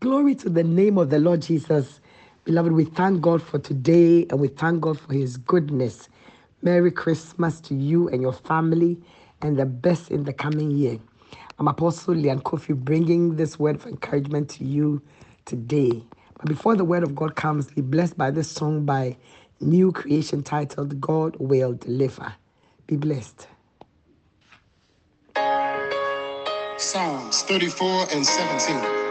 Glory to the name of the Lord Jesus. Beloved, we thank God for today and we thank God for his goodness. Merry Christmas to you and your family and the best in the coming year. I'm Apostle Lyanne Koffi bringing this word of encouragement to you today. But before the word of God comes, be blessed by this song by New Creation titled God Will Deliver. Be blessed. Psalms 34 and 17.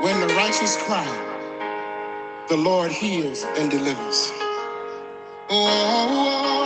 When the righteous cry, the Lord hears and delivers. Oh, oh, oh.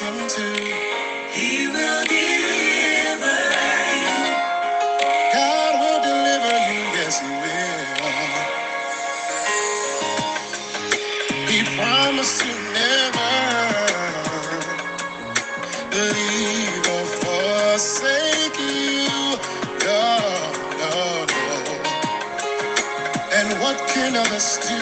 He will deliver you. God will deliver you, yes, He will. He promised to never leave or forsake you. And what can others do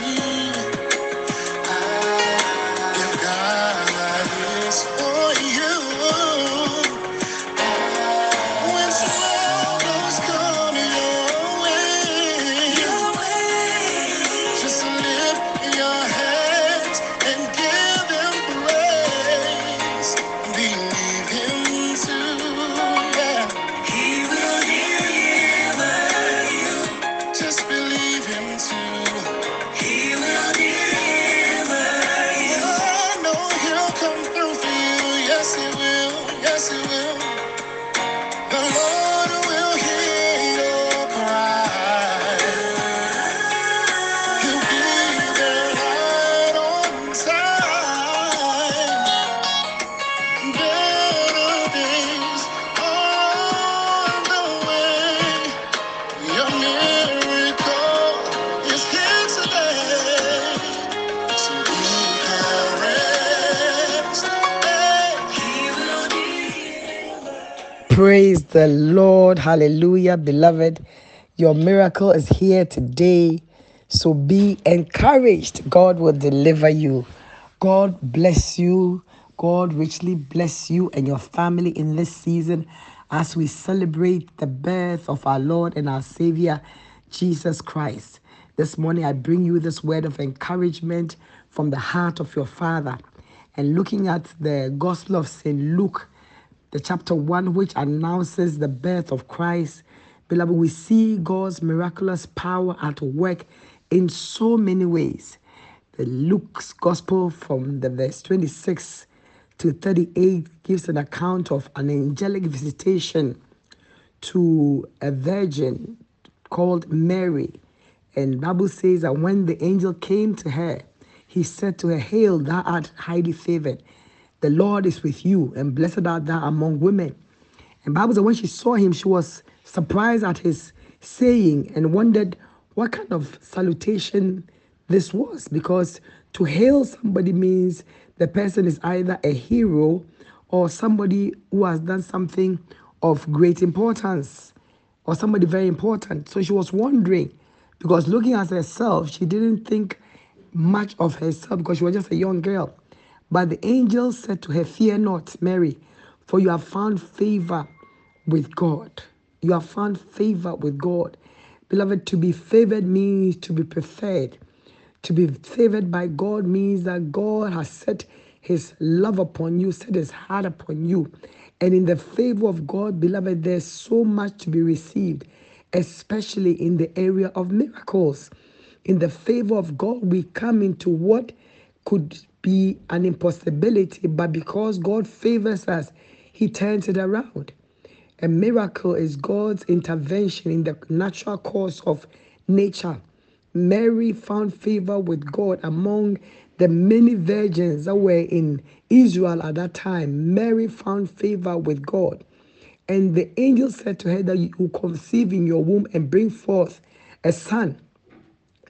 Praise the Lord. Hallelujah, beloved. Your miracle is here today. So be encouraged. God will deliver you. God bless you. God richly bless you and your family in this season as we celebrate the birth of our Lord and our Savior, Jesus Christ. This morning, I bring you this word of encouragement from the heart of your Father. And looking at the Gospel of St. Luke, the chapter 1, which announces the birth of Christ. Beloved, we see God's miraculous power at work in so many ways. The Luke's gospel from the verse 26 to 38 gives an account of an angelic visitation to a virgin called Mary. And Bible says that when the angel came to her, he said to her, Hail, thou art highly favored. The Lord is with you, and blessed art thou among women. And Bible says when she saw him, she was surprised at his saying and wondered what kind of salutation this was. Because to hail somebody means the person is either a hero or somebody who has done something of great importance or somebody very important. So she was wondering because looking at herself, she didn't think much of herself because she was just a young girl. But the angel said to her, Fear not, Mary, for you have found favor with God. You have found favor with God. Beloved, to be favored means to be preferred. To be favored by God means that God has set his love upon you, set his heart upon you. And in the favor of God, beloved, there's so much to be received, especially in the area of miracles. In the favor of God, we come into what could be an impossibility, but because God favors us, He turns it around. A miracle is God's intervention in the natural course of nature. Mary found favor with God among the many virgins that were in Israel at that time. Mary found favor with God. And the angel said to her that you will conceive in your womb and bring forth a son,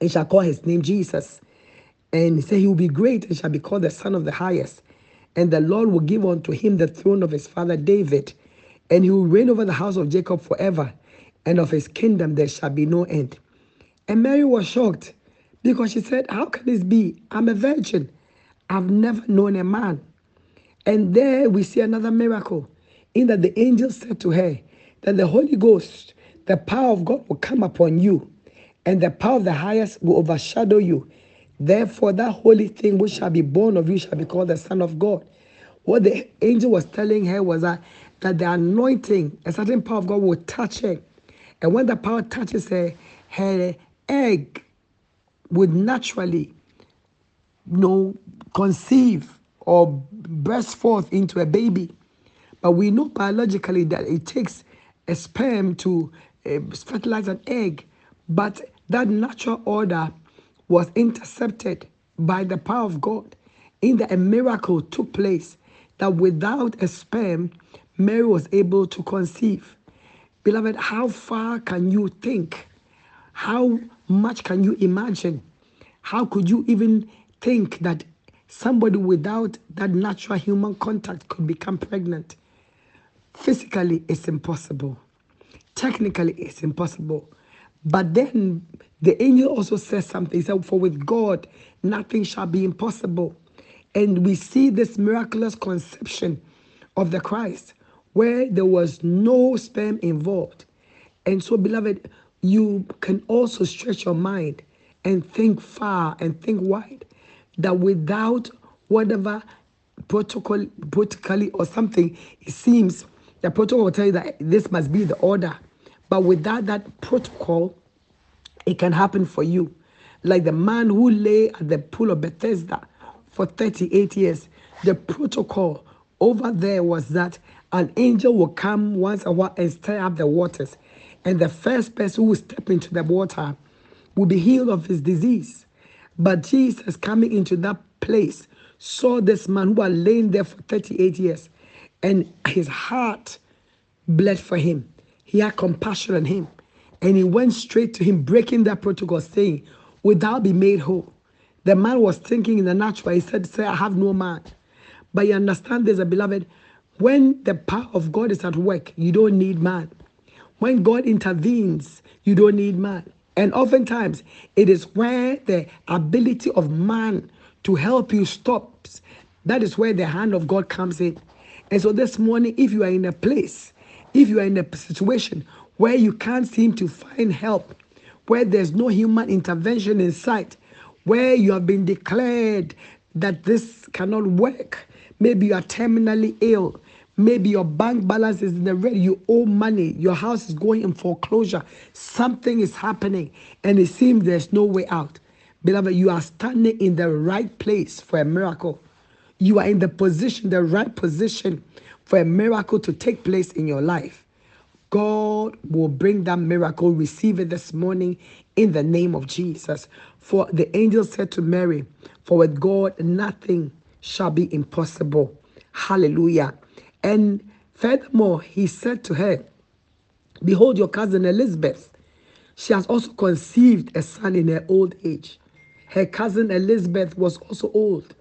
and shall call his name Jesus. And he said, He will be great and shall be called the Son of the Highest. And the Lord will give unto him the throne of his father David, and he will reign over the house of Jacob forever, and of his kingdom there shall be no end. And Mary was shocked because she said, How can this be? I'm a virgin. I've never known a man. And there we see another miracle in that the angel said to her that the Holy Ghost, the power of God will come upon you, and the power of the highest will overshadow you. Therefore, that holy thing which shall be born of you shall be called the Son of God. What the angel was telling her was that, that the anointing, a certain power of God will touch her. And when the power touches her, her egg would naturally you know, conceive or burst forth into a baby. But we know biologically that it takes a sperm to uh, fertilize an egg. But that natural order was intercepted by the power of God. In that a miracle took place that without a sperm, Mary was able to conceive. Beloved, how far can you think? How much can you imagine? How could you even think that somebody without that natural human contact could become pregnant? Physically, it's impossible. Technically, it's impossible. But then the angel also says something. He said, For with God, nothing shall be impossible. And we see this miraculous conception of the Christ where there was no sperm involved. And so, beloved, you can also stretch your mind and think far and think wide that without whatever protocol, protocolly or something, it seems the protocol will tell you that this must be the order. But without that protocol, it can happen for you. Like the man who lay at the pool of Bethesda for 38 years, the protocol over there was that an angel will come once a while and stir up the waters. And the first person who will step into the water will be healed of his disease. But Jesus coming into that place saw this man who had lain there for 38 years and his heart bled for him. He had compassion on him. And he went straight to him, breaking that protocol, saying, Without be made whole. The man was thinking in the natural. He said, Say, I have no man. But you understand this, beloved, when the power of God is at work, you don't need man. When God intervenes, you don't need man. And oftentimes, it is where the ability of man to help you stops. That is where the hand of God comes in. And so this morning, if you are in a place, if you are in a situation where you can't seem to find help, where there's no human intervention in sight, where you have been declared that this cannot work, maybe you are terminally ill, maybe your bank balance is in the red, you owe money, your house is going in foreclosure, something is happening, and it seems there's no way out. Beloved, you are standing in the right place for a miracle. You are in the position, the right position for a miracle to take place in your life. God will bring that miracle. Receive it this morning in the name of Jesus. For the angel said to Mary, For with God nothing shall be impossible. Hallelujah. And furthermore, he said to her, Behold, your cousin Elizabeth, she has also conceived a son in her old age. Her cousin Elizabeth was also old.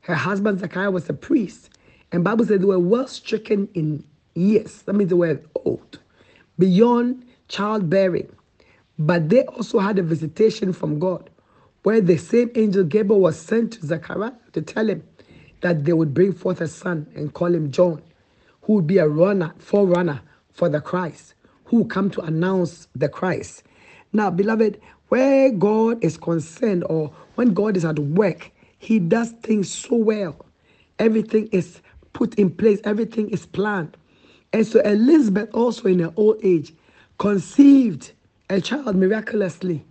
Her husband Zachariah was a priest. And Bible said they were well stricken in years. That means they were old, beyond childbearing. But they also had a visitation from God, where the same angel Gabriel was sent to Zachariah to tell him that they would bring forth a son and call him John, who would be a runner, forerunner for the Christ, who will come to announce the Christ. Now, beloved, where God is concerned or when God is at work, he does things so well. Everything is put in place, everything is planned. And so Elizabeth, also in her old age, conceived a child miraculously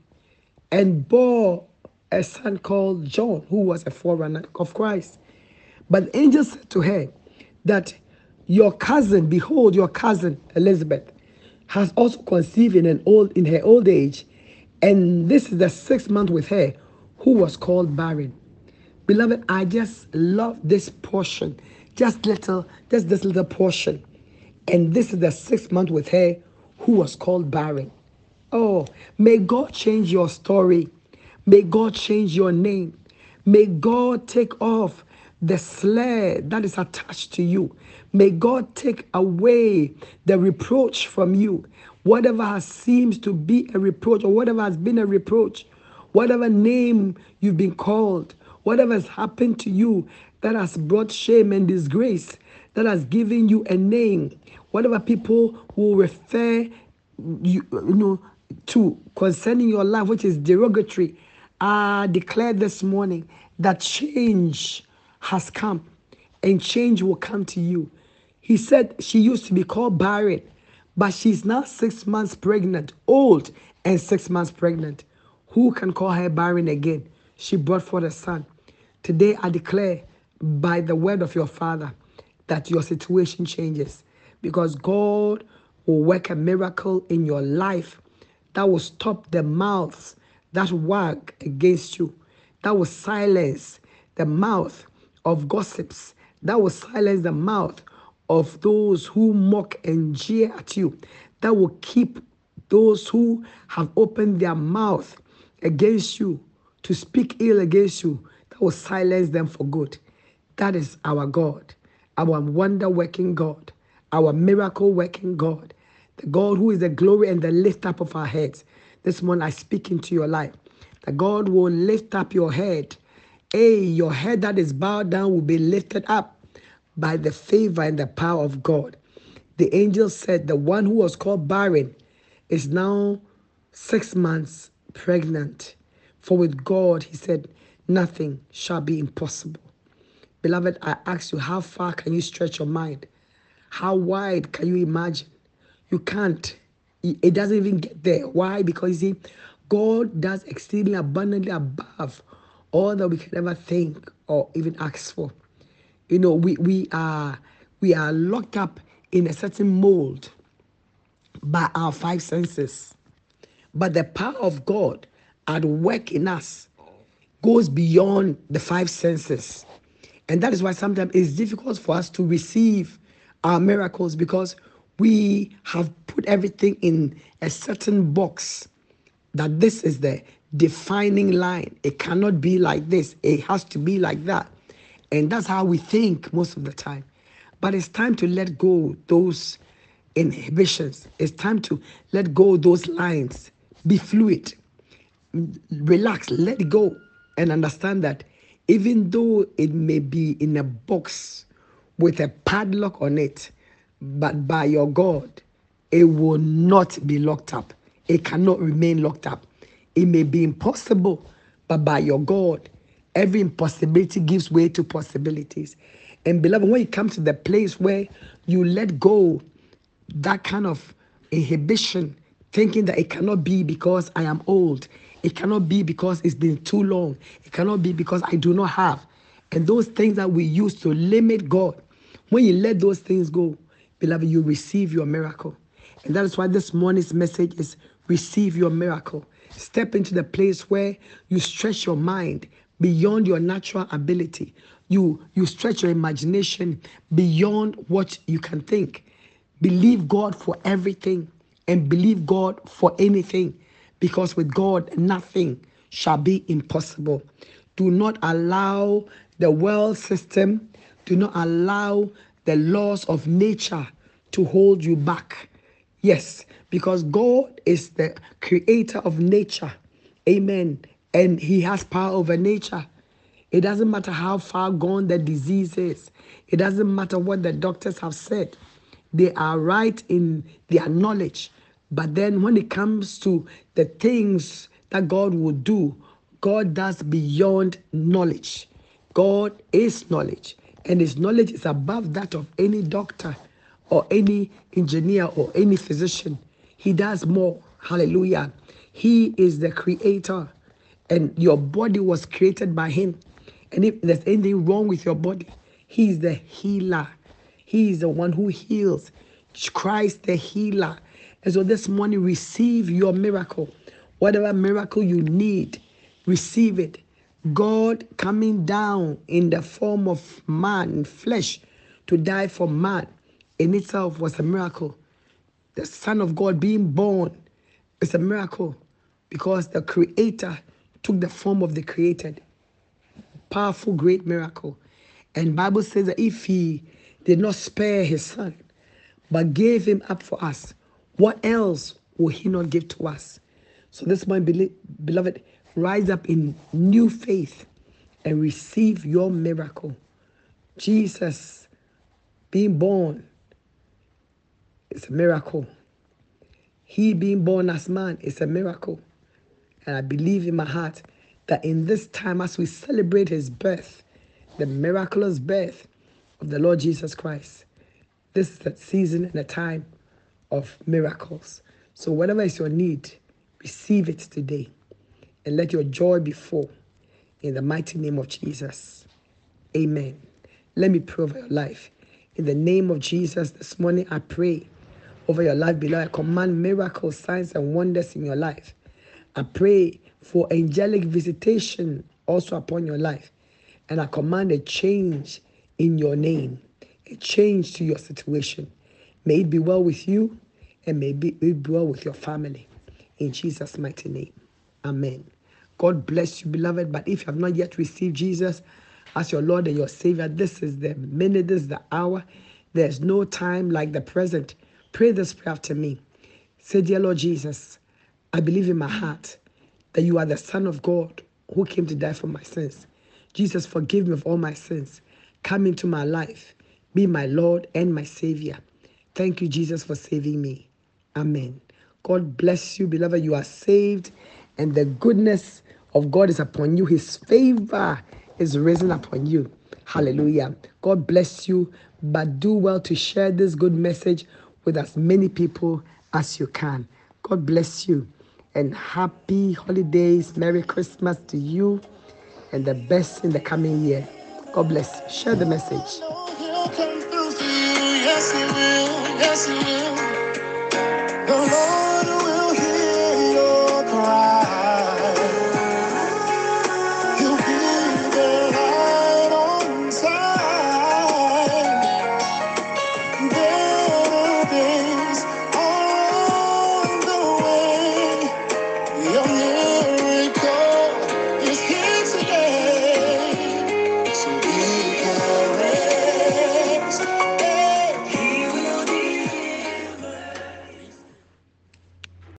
and bore a son called John, who was a forerunner of Christ. But the angel said to her that your cousin, behold, your cousin Elizabeth, has also conceived in an old in her old age, and this is the sixth month with her, who was called barren. Beloved, I just love this portion, just little, just this little portion, and this is the sixth month with her, who was called barren. Oh, may God change your story. May God change your name. May God take off the slur that is attached to you. May God take away the reproach from you. Whatever has seems to be a reproach or whatever has been a reproach, whatever name you've been called, whatever has happened to you that has brought shame and disgrace, that has given you a name, whatever people will refer you, you know to concerning your life, which is derogatory, I declare this morning that change has come and change will come to you. He said she used to be called barren, but she's now six months pregnant, old and six months pregnant. Who can call her barren again? She brought forth a son. Today I declare by the word of your father that your situation changes because God will work a miracle in your life that will stop the mouths that wag against you, that will silence the mouth of gossips, that will silence the mouth of those who mock and jeer at you, that will keep those who have opened their mouth against you to speak ill against you, that will silence them for good. That is our God, our wonder working God, our miracle working God, the God who is the glory and the lift up of our heads. This morning I speak into your life. That God will lift up your head. Hey, your head that is bowed down will be lifted up by the favor and the power of God. The angel said the one who was called barren is now six months pregnant. For with God, he said, nothing shall be impossible. Beloved, I ask you, how far can you stretch your mind? How wide can you imagine? You can't. It doesn't even get there. Why? Because you see, God does exceedingly abundantly above all that we can ever think or even ask for. You know, we, we are we are locked up in a certain mold by our five senses. But the power of God at work in us goes beyond the five senses. And that is why sometimes it's difficult for us to receive our miracles because we have put everything in a certain box that this is the defining line. It cannot be like this, it has to be like that. And that's how we think most of the time. But it's time to let go those inhibitions. It's time to let go those lines. Be fluid. Relax, let go and understand that even though it may be in a box with a padlock on it, but by your God, it will not be locked up. It cannot remain locked up. It may be impossible, but by your God, every impossibility gives way to possibilities. And beloved, when you come to the place where you let go that kind of inhibition, thinking that it cannot be because I am old, it cannot be because it's been too long, it cannot be because I do not have. And those things that we use to limit God, when you let those things go, beloved, you receive your miracle. And that is why this morning's message is receive your miracle. Step into the place where you stretch your mind beyond your natural ability. You, you stretch your imagination beyond what you can think. Believe God for everything and believe God for anything because with God, nothing shall be impossible. Do not allow the world system, do not allow the laws of nature to hold you back. Yes, because God is the creator of nature. Amen. And He has power over nature. It doesn't matter how far gone the disease is, it doesn't matter what the doctors have said. They are right in their knowledge. But then when it comes to the things that God will do, God does beyond knowledge. God is knowledge and his knowledge is above that of any doctor or any engineer or any physician. He does more. Hallelujah. He is the creator and your body was created by Him. And if there's anything wrong with your body, He is the healer. He is the one who heals. Christ the healer. And so this morning, receive your miracle. Whatever miracle you need, receive it. God coming down in the form of man, flesh, to die for man in itself was a miracle. The Son of God being born is a miracle because the Creator took the form of the created. Powerful, great miracle. And Bible says that if He did not spare His Son, but gave Him up for us, what else will He not give to us? So this morning, beloved, rise up in new faith and receive your miracle. Jesus being born is a miracle. He being born as man is a miracle. And I believe in my heart that in this time, as we celebrate his birth, the miraculous birth of the Lord Jesus Christ, this is a season and a time of miracles. So, whatever is your need, receive it today and let your joy be full in the mighty name of Jesus. Amen. Let me pray over your life. In the name of Jesus, this morning I pray over your life below. I command miracles, signs, and wonders in your life. I pray for angelic visitation also upon your life. And I command a change in your name, a change to your situation. May it be well with you and may it be well with your family. In Jesus' mighty name. Amen. God bless you, beloved. But if you have not yet received Jesus as your Lord and your Savior, this is the minute, this is the hour. There's no time like the present. Pray this prayer after me. Say, Dear Lord Jesus, I believe in my heart that you are the Son of God who came to die for my sins. Jesus, forgive me of all my sins. Come into my life. Be my Lord and my Savior. Thank you, Jesus, for saving me. Amen. God bless you, beloved. You are saved, and the goodness of God is upon you. His favor is risen upon you. Hallelujah. God bless you, but do well to share this good message with as many people as you can. God bless you and happy holidays. Merry Christmas to you and the best in the coming year. God bless. Share the message. Yes, he will. The Lord